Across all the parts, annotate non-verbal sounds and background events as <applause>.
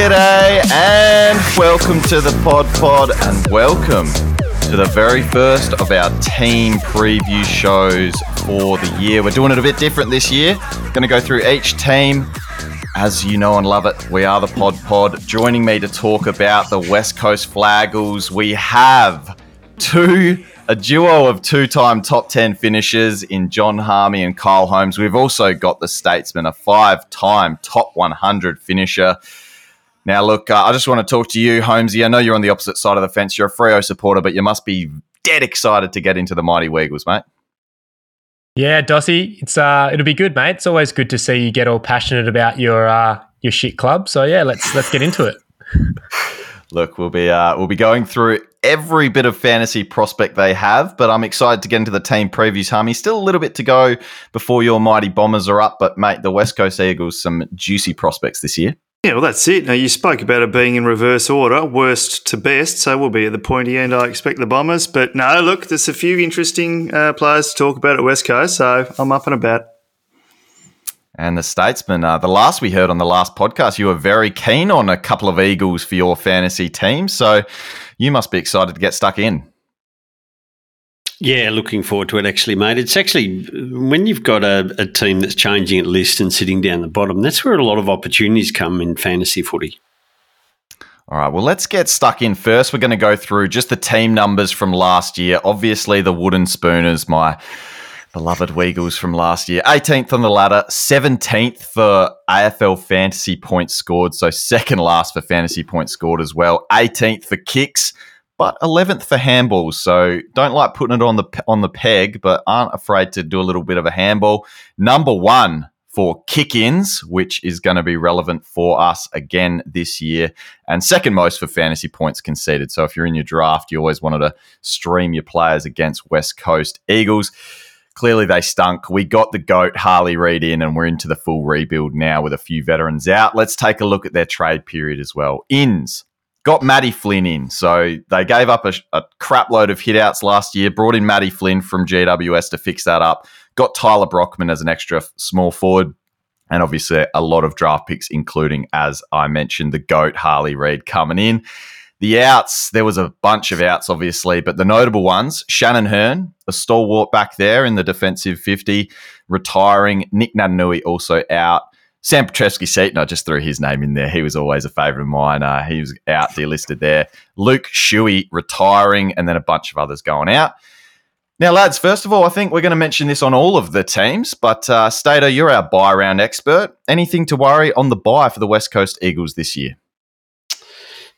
G'day and welcome to the Pod Pod and welcome to the very first of our team preview shows for the year. We're doing it a bit different this year. Going to go through each team. As you know and love it, we are the Pod Pod. Joining me to talk about the West Coast Flaggles, we have two a duo of two-time top 10 finishers in Jon Harmey and Kyle Holmes. We've also got the Statesman, a five-time top 100 finisher. Now, look, uh, I just want to talk to you, Holmesy. I know you're on the opposite side of the fence. You're a Freo supporter, but you must be dead excited to get into the Mighty Weagles, mate. Yeah, Dossie, it's uh, it'll be good, mate. It's always good to see you get all passionate about your uh, your shit club. So yeah, let's let's get into it. <laughs> Look, we'll be uh, we'll be going through every bit of fantasy prospect they have, but I'm excited to get into the team previews. Harmey, still a little bit to go before your mighty Bombers are up, but mate, the West Coast Eagles some juicy prospects this year. Yeah, well, that's it. Now, you spoke about it being in reverse order, worst to best, so we'll be at the pointy end. I expect the Bombers, but no, look, there's a few interesting uh, players to talk about at West Coast, so I'm up and about. And the Statesman, uh, the last we heard on the last podcast, you were very keen on a couple of Eagles for your fantasy team. So you must be excited to get stuck in. Yeah, looking forward to it actually, mate. It's actually when you've got a, a team that's changing at list and sitting down the bottom, that's where a lot of opportunities come in fantasy footy. All right, well, let's get stuck in first. We're going to go through just the team numbers from last year. Obviously, the Wooden Spooners, my beloved Weagles from last year. 18th on the ladder, 17th for AFL fantasy points scored. So second last for fantasy points scored as well. 18th for kicks, but 11th for handballs. So don't like putting it on the on the peg, but aren't afraid to do a little bit of a handball. Number one for kick ins, which is going to be relevant for us again this year, and second most for fantasy points conceded. So if you're in your draft, you always wanted to stream your players against West Coast Eagles clearly they stunk. We got the GOAT Harley Reid in, and we're into the full rebuild now with a few veterans out. Let's take a look at their trade period as well. Ins got Matty Flynn in. So they gave up a, a crap load of hitouts last year, brought in Matty Flynn from GWS to fix that up, got Tyler Brockman as an extra small forward. And obviously, a lot of draft picks, including, as I mentioned, the GOAT Harley Reid coming in. The outs, there was a bunch of outs, obviously, but the notable ones Shannon Hurn, a stalwart back there in the defensive 50, retiring. Nick Naitanui also out. Sam Petrevski-Seton, I just threw his name in there. He was always a favourite of mine. Uh, he was out, delisted there. Luke Shuey retiring, and then a bunch of others going out. Now, lads, first of all, I think we're going to mention this on all of the teams, but uh, Stato, you're our buy round expert. Anything to worry on the buy for the West Coast Eagles this year?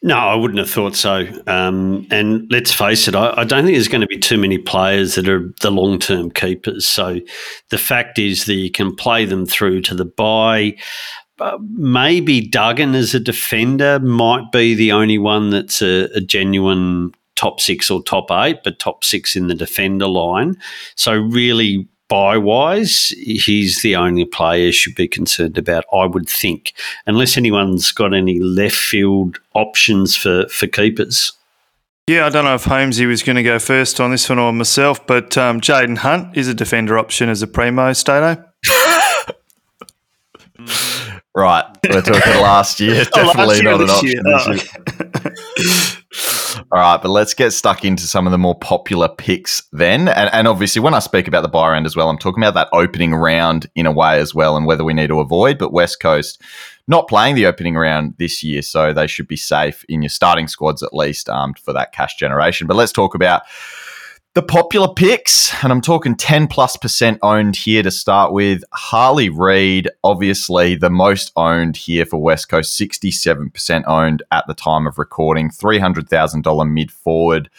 No, I wouldn't have thought so. Um, and let's face it, I, I, don't think there's going to be too many players that are the long term keepers. So the fact is that you can play them through to the buy. Uh, maybe Duggan as a defender might be the only one that's a, a genuine top six or top eight, but top six in the defender line. So really buy wise, he's the only player you should be concerned about, I would think, unless anyone's got any left field options for, for keepers. Yeah, I don't know if Holmesy was going to go first on this one or myself, but um, Jayden Hunt is a defender option as a primo, Stato. <laughs> <laughs> right, we're talking <laughs> oh, last year. Definitely oh, last year not an option. Oh. All right, but let's get stuck into some of the more popular picks then. And, and obviously, when I speak about the buy round as well, I'm talking about that opening round in a way as well and whether we need to avoid. But West Coast not playing the opening round this year, so they should be safe in your starting squads at least armed for that cash generation. But let's talk about the popular picks, and I'm talking 10 plus percent owned here to start with. Harley Reid, obviously the most owned here for West Coast, 67% owned at the time of recording, $300,000 mid forward.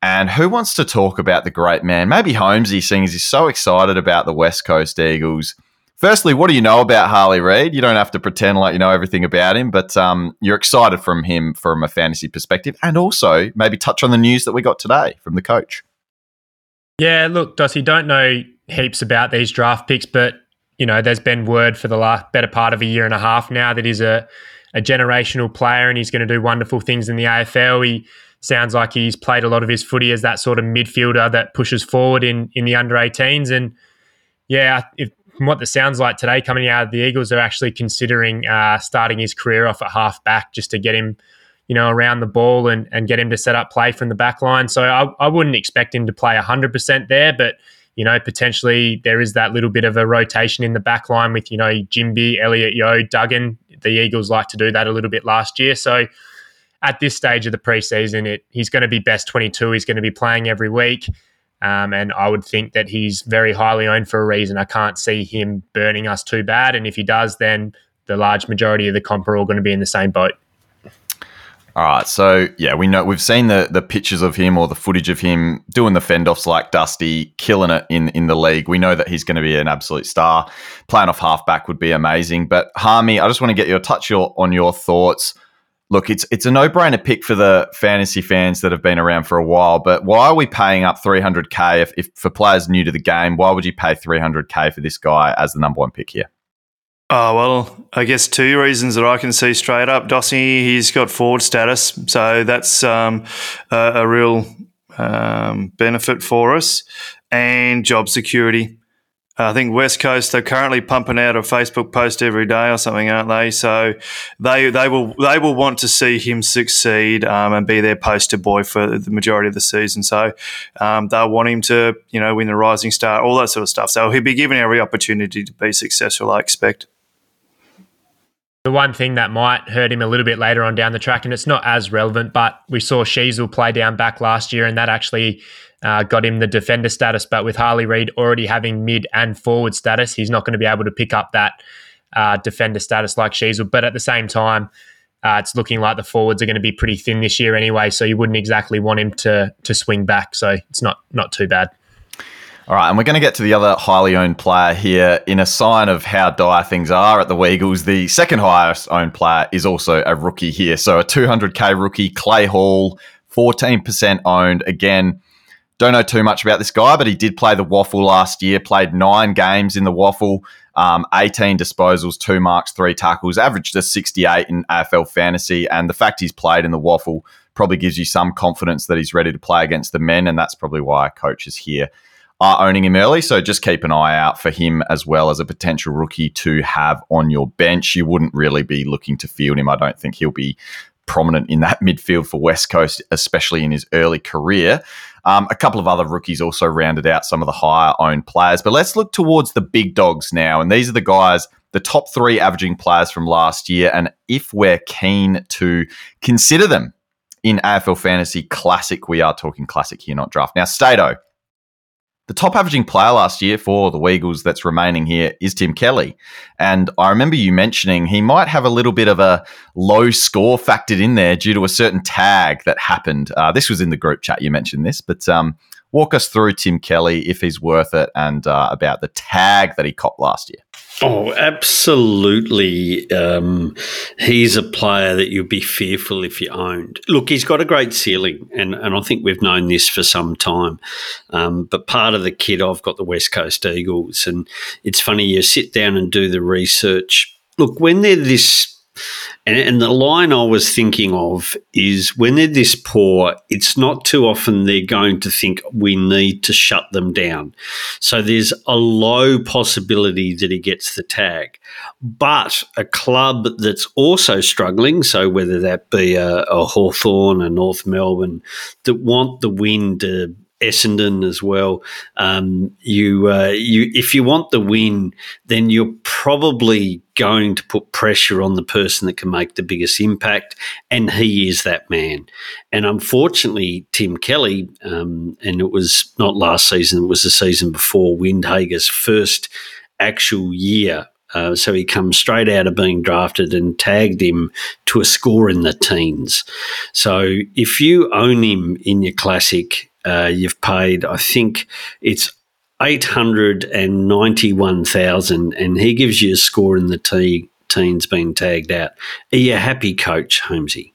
And who wants to talk about the great man? Maybe Holmesy, seeing as he's so excited about the West Coast Eagles. Firstly, what do you know about Harley Reid? You don't have to pretend like you know everything about him, but um, you're excited from him from a fantasy perspective, and also maybe touch on the news that we got today from the coach. Yeah, look, Dossie, don't know heaps about these draft picks, but you know, there's been word for the last better part of a year and a half now that he's a, a generational player and he's going to do wonderful things in the AFL. He sounds like he's played a lot of his footy as that sort of midfielder that pushes forward in in the under 18s. And yeah, if from what this sounds like today, coming out of the Eagles, they're actually considering uh, starting his career off at half back just to get him, you know, around the ball and, and get him to set up play from the back line. So I, I wouldn't expect him to play 100% there, but, you know, potentially there is that little bit of a rotation in the back line with, you know, Ginbey, Elliot Yeo, Duggan. The Eagles like to do that a little bit last year. So at this stage of the preseason, it, he's going to be best 22. He's going to be playing every week. Um, and I would think that he's very highly owned for a reason. I can't see him burning us too bad. And if he does, then the large majority of the comp are all going to be in the same boat. All right, so yeah, we know we've seen the the pictures of him or the footage of him doing the fend offs like Dusty, killing it in in the league. We know that he's going to be an absolute star. Playing off halfback would be amazing. But Harmey, I just want to get your touch your, on your thoughts look, it's it's a no brainer pick for the fantasy fans that have been around for a while. But why are we paying up 300k if, if for players new to the game? Why would you pay 300k for this guy as the number one pick here? Oh, well, I guess two reasons that I can see straight up. Dossi, he's got forward status, so that's um, a, a, real um, benefit for us, and job security. I think West Coast they're currently pumping out a Facebook post every day or something, aren't they? So they they will they will want to see him succeed um, and be their poster boy for the majority of the season. So um, they'll want him to you know win the Rising Star, all that sort of stuff. So he'll be given every opportunity to be successful. I expect. The one thing that might hurt him a little bit later on down the track, and it's not as relevant, but we saw Sheezel play down back last year, and that actually uh, got him the defender status. But with Harley Reid already having mid and forward status, he's not going to be able to pick up that uh, defender status like Sheezel. But at the same time, uh, it's looking like the forwards are going to be pretty thin this year anyway, so you wouldn't exactly want him to to swing back. So it's not not too bad. All right, and we're going to get to the other highly owned player here. In a sign of how dire things are at the Weagles, the second highest owned player is also a rookie here. So a 200k rookie, Clay Hall, 14% owned. Again, don't know too much about this guy, but he did play the waffle last year, played nine games in the waffle, um, 18 disposals, two marks, three tackles, averaged a 68 in AFL fantasy. And the fact he's played in the waffle probably gives you some confidence that he's ready to play against the men. And that's probably why coach is here are owning him early. So just keep an eye out for him as well as a potential rookie to have on your bench. You wouldn't really be looking to field him. I don't think he'll be prominent in that <laughs> midfield for West Coast, especially in his early career. Um, a couple of other rookies also rounded out some of the higher owned players. But let's look towards the big dogs now. And these are the guys, the top three averaging players from last year. And if we're keen to consider them in AFL Fantasy Classic, we are talking Classic here, not draft. Now, Stato, the top averaging player last year for the Weagles that's remaining here is Tim Kelly. And I remember you mentioning he might have a little bit of a low score factored in there due to a certain tag that happened. Uh, this was in the group chat, you mentioned this, but um, walk us through Tim Kelly if he's worth it and uh, about the tag that he copped last year. Oh, absolutely. Um, he's a player that you'd be fearful if you owned. Look, he's got a great ceiling, and, and I think we've known this for some time. Um, but part of the kit, I've got the West Coast Eagles, and it's funny, you sit down and do the research. Look, when they're this and, and, the line I was thinking of is when they're this poor, it's not too often they're going to think we need to shut them down. So there's a low possibility that he gets the tag. But a club that's also struggling, so whether that be a, a Hawthorn, a North Melbourne, that want the win to Essendon as well. Um, you, uh, you, if you want the win, then you're probably going to put pressure on the person that can make the biggest impact, and he is that man. And unfortunately, Tim Kelly, um, and it was not last season; it was the season before Windhager's first actual year uh, so he comes straight out of being drafted and tagged him to a score in the teens. So if you own him in your classic, uh, you've paid, I think it's 891,000 and he gives you a score in the T teens being tagged out. Are you happy, coach Holmesy?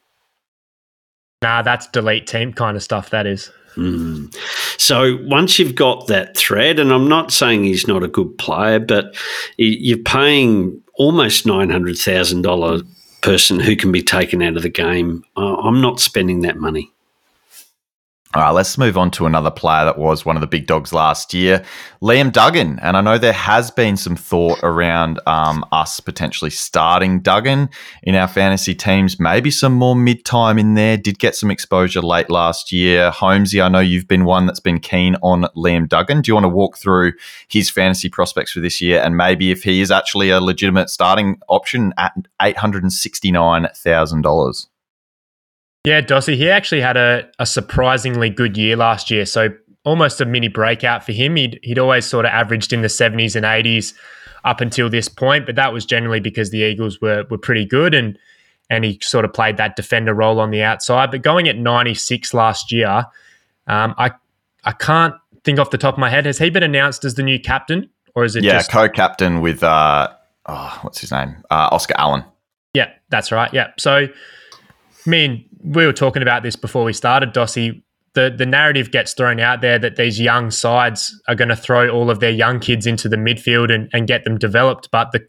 Nah, that's delete team kind of stuff, that is. Mm. So once you've got that thread, and I'm not saying he's not a good player, but you're paying almost $900,000 person who can be taken out of the game. I'm not spending that money. All right, let's move on to another player that was one of the big dogs last year, Liam Duggan. And I know there has been some thought around um, us potentially starting Duggan in our fantasy teams. Maybe some more mid time in there. Did get some exposure late last year. Holmesy, I know you've been one that's been keen on Liam Duggan. Do you want to walk through his fantasy prospects for this year and maybe if he is actually a legitimate starting option at $869,000? Yeah, Dossie, he actually had a, a surprisingly good year last year. So almost a mini breakout for him. He'd, he'd always sort of averaged in the 70s and 80s up until this point, but that was generally because the Eagles were were pretty good and and he sort of played that defender role on the outside. But going at 96 last year, um, I I can't think off the top of my head. Has he been announced as the new captain, or is it? Yeah, just- co-captain with uh, oh, what's his name? Uh, Oscar Allen. Yeah, that's right. Yeah. So, me and we were talking about this before we started, Dossie. The, the narrative gets thrown out there that these young sides are going to throw all of their young kids into the midfield and, and get them developed. But the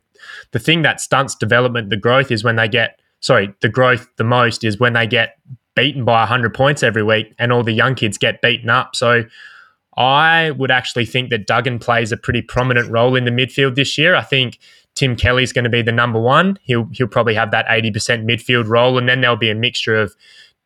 the thing that stunts development, the growth, is when they get sorry, the growth the most is when they get beaten by 100 points every week and all the young kids get beaten up. So I would actually think that Duggan plays a pretty prominent role in the midfield this year. I think Tim Kelly's going to be the number one. He'll he'll probably have that 80% midfield role, and then there'll be a mixture of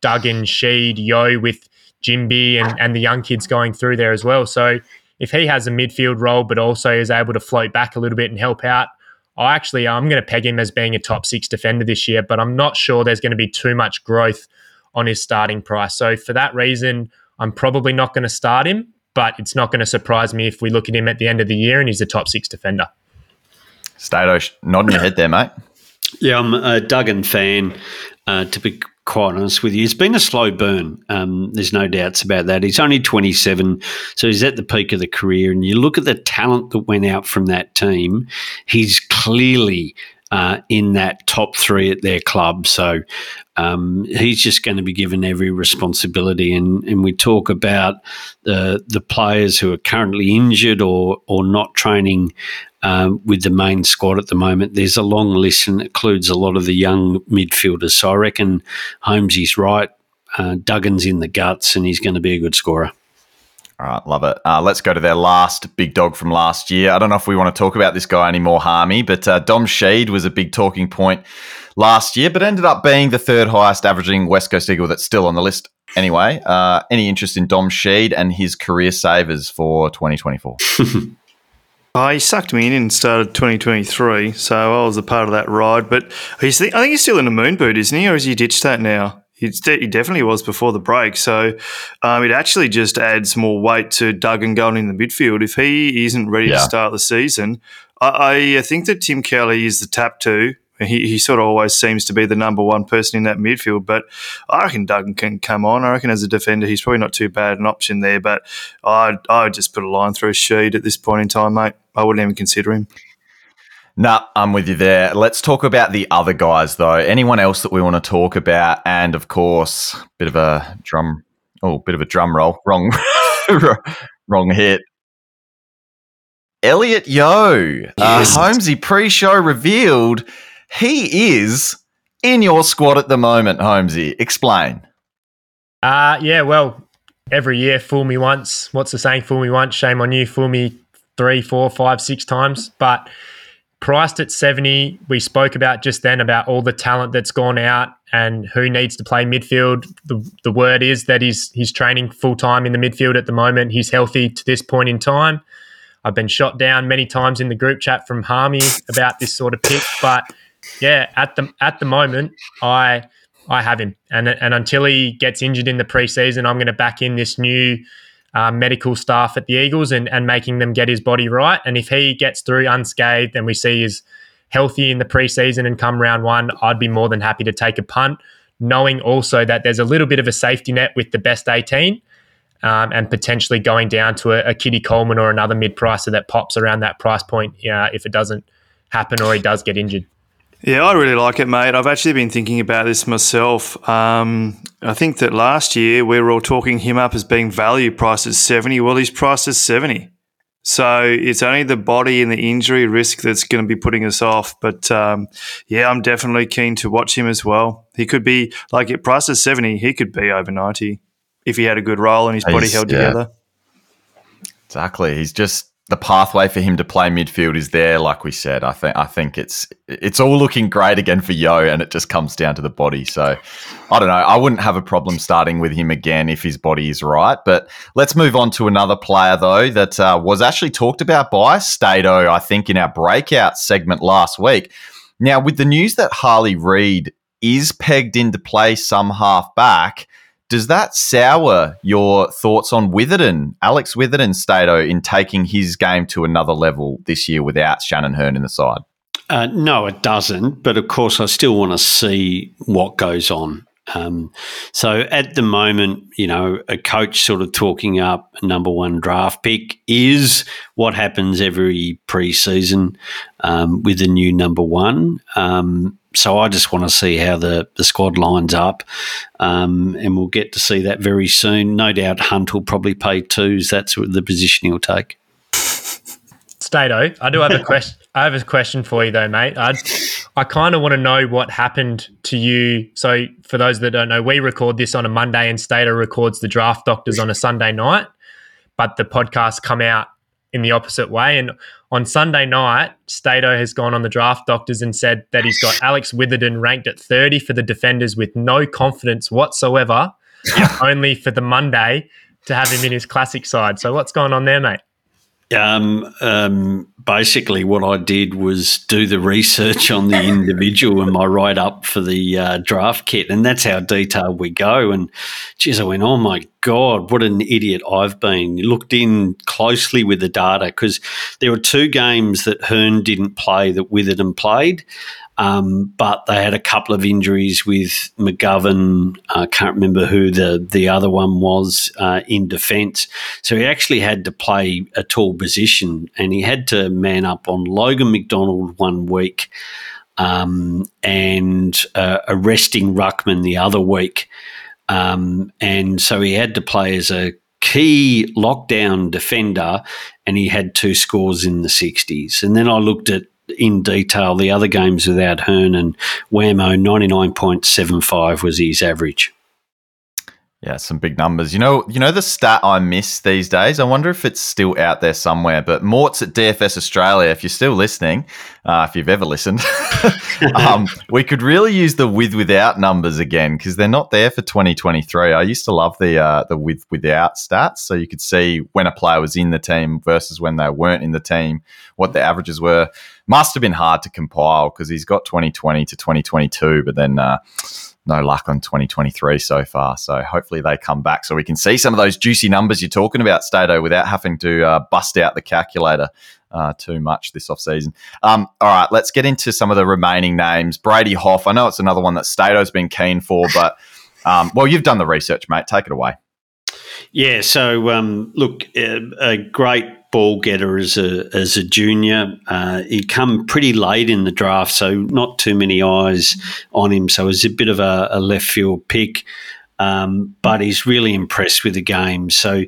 Duggan, Sheed, Yeo with Ginbey and, and the young kids going through there as well. So if he has a midfield role but also is able to float back a little bit and help out, I actually I'm going to peg him as being a top six defender this year, but I'm not sure there's going to be too much growth on his starting price. So for that reason, I'm probably not going to start him, but it's not going to surprise me if we look at him at the end of the year and he's a top six defender. Stato, nodding your head there, mate. Yeah, I'm a Duggan fan, uh, to be quite honest with you. It's been a slow burn. Um, there's no doubts about that. He's only 27, so he's at the peak of the career. And you look at the talent that went out from that team, he's clearly uh, in that top three at their club. So um, he's just going to be given every responsibility. And, and we talk about the the players who are currently injured or or not training um, with the main squad at the moment. There's a long list and includes a lot of the young midfielders. So I reckon Holmesy's right. Uh, Duggan's in the guts and he's going to be a good scorer. All right, love it. Uh, let's go to their last big dog from last year. I don't know if we want to talk about this guy anymore, Harmey, but uh, Dom Sheed was a big talking point last year, but ended up being the third highest averaging West Coast Eagle that's still on the list anyway. Uh, any interest in Dom Sheed and his career savers for 2024? Oh, <laughs> he sucked me in and started 2023, so I was a part of that ride. But he's, I think he's still in the moon boot, isn't he? Or has he ditched that now? He definitely was before the break. So um, it actually just adds more weight to Duggan going in the midfield. If he isn't ready Yeah. to start the season, I, I think that Tim Kelly is the tap two. He, he sort of always seems to be the number one person in that midfield, but I reckon Duggan can come on. I reckon as a defender, he's probably not too bad an option there, but I'd, I'd just put a line through Sheed at this point in time, mate. I wouldn't even consider him. Nah, I'm with you there. Let's talk about the other guys, though. Anyone else that we want to talk about? And of course, bit of a drum, oh, bit of a drum roll. Wrong, <laughs> wrong hit. Elliot Yeo, Yes. uh, Holmesy pre-show revealed he is in your squad at the moment. Holmesy, explain. Uh, yeah, well, every year, fool me once. What's the saying? Fool me once, shame on you. Fool me three, four, five, six times. But priced at 70, we spoke about just then about all the talent that's gone out and who needs to play midfield. The, the word is that he's, he's training full time in the midfield at the moment. He's healthy to this point in time. I've been shot down many times in the group chat from Harmey about this sort of pick, but yeah, at the at the moment, I I have him, and and until he gets injured in the preseason, I'm going to back in this new uh, medical staff at the Eagles and and making them get his body right. And if he gets through unscathed, and we see he's healthy in the preseason and come round one, I'd be more than happy to take a punt, knowing also that there's a little bit of a safety net with the best 18. Um, and potentially going down to a, a Kitty Coleman or another mid-pricer that pops around that price point uh, if it doesn't happen or he does get injured. Yeah, I really like it, mate. I've actually been thinking about this myself. Um, I think that last year we were all talking him up as being value priced at 70. Well, he's priced at 70. So it's only the body and the injury risk that's going to be putting us off. But um, yeah, I'm definitely keen to watch him as well. He could be, like, at price at 70, he could be over 90. if he had a good role and his body held yeah. together. Exactly. He's just the pathway for him to play midfield is there. Like we said, I think I think it's it's all looking great again for Yeo, and it just comes down to the body. So I don't know. I wouldn't have a problem starting with him again if his body is right. But let's move on to another player though that uh, was actually talked about by Stato. I think in our breakout segment last week. Now with the news that Harley Reid is pegged into play some half back. Does that sour your thoughts on Witherden, Alex Witherden, Stato, in taking his game to another level this year without Shannon Hurn in the side? Uh, no, it doesn't. But of course, I still want to see what goes on. Um, so at the moment, you know, a coach sort of talking up number one draft pick is what happens every preseason um, with a new number one. Um, so I just want to see how the, the squad lines up, um, and we'll get to see that very soon. No doubt Hunt will probably pay twos. That's the position he'll take. Stato, I do have a <laughs> question. I have a question for you though, mate. I I kind of want to know what happened to you. So, for those that don't know, we record this on a Monday, and Stato records the Draft Doctors on a Sunday night. But the podcasts come out in the opposite way. And on Sunday night, Stato has gone on the Draft Doctors and said that he's got Alex Witherden ranked at 30 for the defenders with no confidence whatsoever, only for the Monday to have him in his classic side. So, what's going on there, mate? Um, um, basically, what I did was do the research on the individual and my write up for the uh, draft kit, and that's how detailed we go. And geez, I went, oh my god, what an idiot I've been! Looked in closely with the data because there were two games that Hurn didn't play that Witherden played. Um, but they had a couple of injuries with McGovern. I can't remember who the, the other one was uh, in defence. So he actually had to play a tall position and he had to man up on Logan McDonald one week um, and uh, a resting Ruckman the other week. Um, and so he had to play as a key lockdown defender and he had two scores in the 60s. And then I looked at in detail the other games without Hurn and Whammo, 99.75 was his average. Yeah, some big numbers. You know, you know the stat I miss these days. I wonder if it's still out there somewhere. But Mort's at DFS Australia. If you're still listening, uh, if you've ever listened, <laughs> um, we could really use the with without numbers again because they're not there for 2023. I used to love the uh, the with without stats, so you could see when a player was in the team versus when they weren't in the team, what the averages were. Must have been hard to compile because he's got 2020 to 2022, but then. Uh, no luck on 2023 so far. So hopefully they come back so we can see some of those juicy numbers you're talking about, Stato, without having to uh, bust out the calculator uh, too much this offseason. Um, all right, let's get into some of the remaining names. Brady Hough, I know it's another one that Stato's been keen for, <laughs> but um, well, you've done the research, mate. Take it away. Yeah, so um, look, a, a great ball getter as a as a junior. Uh, he come pretty late in the draft, so not too many eyes on him. So was a bit of a, a left field pick. Um, but he's really impressed with the game. So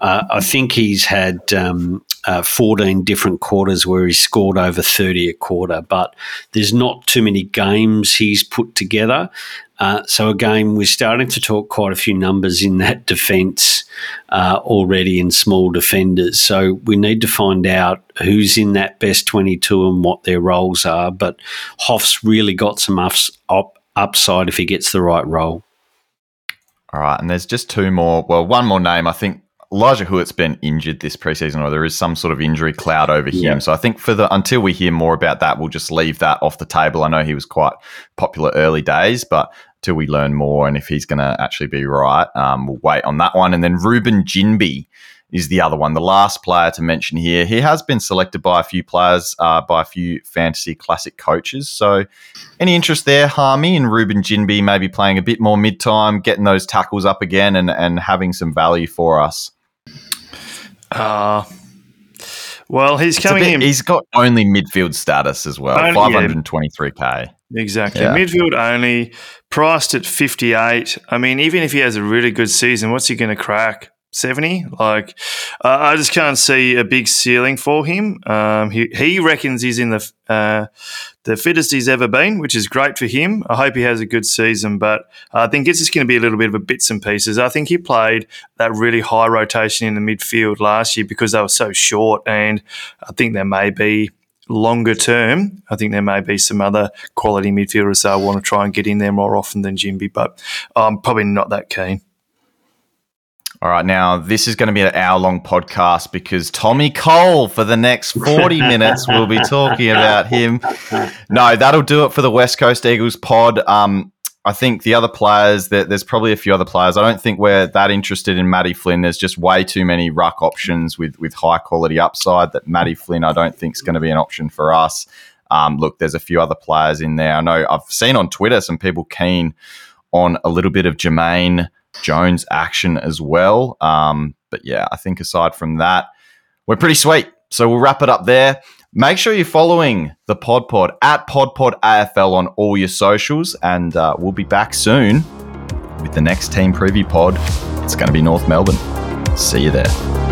uh, I think he's had um, uh, 14 different quarters where he scored over 30 a quarter, but there's not too many games he's put together. Uh, so again, we're starting to talk quite a few numbers in that <laughs> defence uh, already in small defenders. So we need to find out who's in that best 22 and what their roles are. But Hough's really got some ups, up, upside if he gets the right role. All right, and there's just two more. Well, one more name. I think Elijah Hewitt's been injured this preseason, or there is some sort of injury cloud over him. Yeah. So I think for the until we hear more about that, we'll just leave that off the table. I know he was quite popular early days, but till we learn more and if he's going to actually be right, um, we'll wait on that one. And then Reuben Ginbey is the other one, the last player to mention here. He has been selected by a few players, uh, by a few fantasy classic coaches. So, any interest there, Harmey, in Reuben Ginbey maybe playing a bit more mid time, getting those tackles up again, and, and having some value for us? Uh, well, he's It's coming bit- in. He's got only midfield status as well, Only- 523k. Exactly. Yeah. Midfield only, priced at 58. I mean, even if he has a really good season, what's he going to crack? 70. Like, uh, I just can't see a big ceiling for him. Um, he, he reckons he's in the uh, the fittest he's ever been, which is great for him. I hope he has a good season, but I think it's just going to be a little bit of a bits and pieces. I think he played that really high rotation in the midfield last year because they were so short, and I think there may be longer term, I think there may be some other quality midfielders that I want to try and get in there more often than Ginbey, but I'm probably not that keen. All right, now this is going to be an hour long podcast because Tommy Cole for the next 40 <laughs> minutes we'll be talking about him. No, that'll do it for the West Coast Eagles pod. Um, I think the other players, there's probably a few other players. I don't think we're that interested in Matty Flynn. There's just way too many ruck options with, with high quality upside that Matty Flynn, I don't think is going to be an option for us. Um, look, there's a few other players in there. I know I've seen on Twitter some people keen on a little bit of Jermaine Jones action as well. Um, but yeah, I think aside from that, we're pretty sweet. So we'll wrap it up there. Make sure you're following the Pod Pod at Pod Pod AFL on all your socials, and uh, we'll be back soon with the next team preview pod. It's going to be North Melbourne. See you there.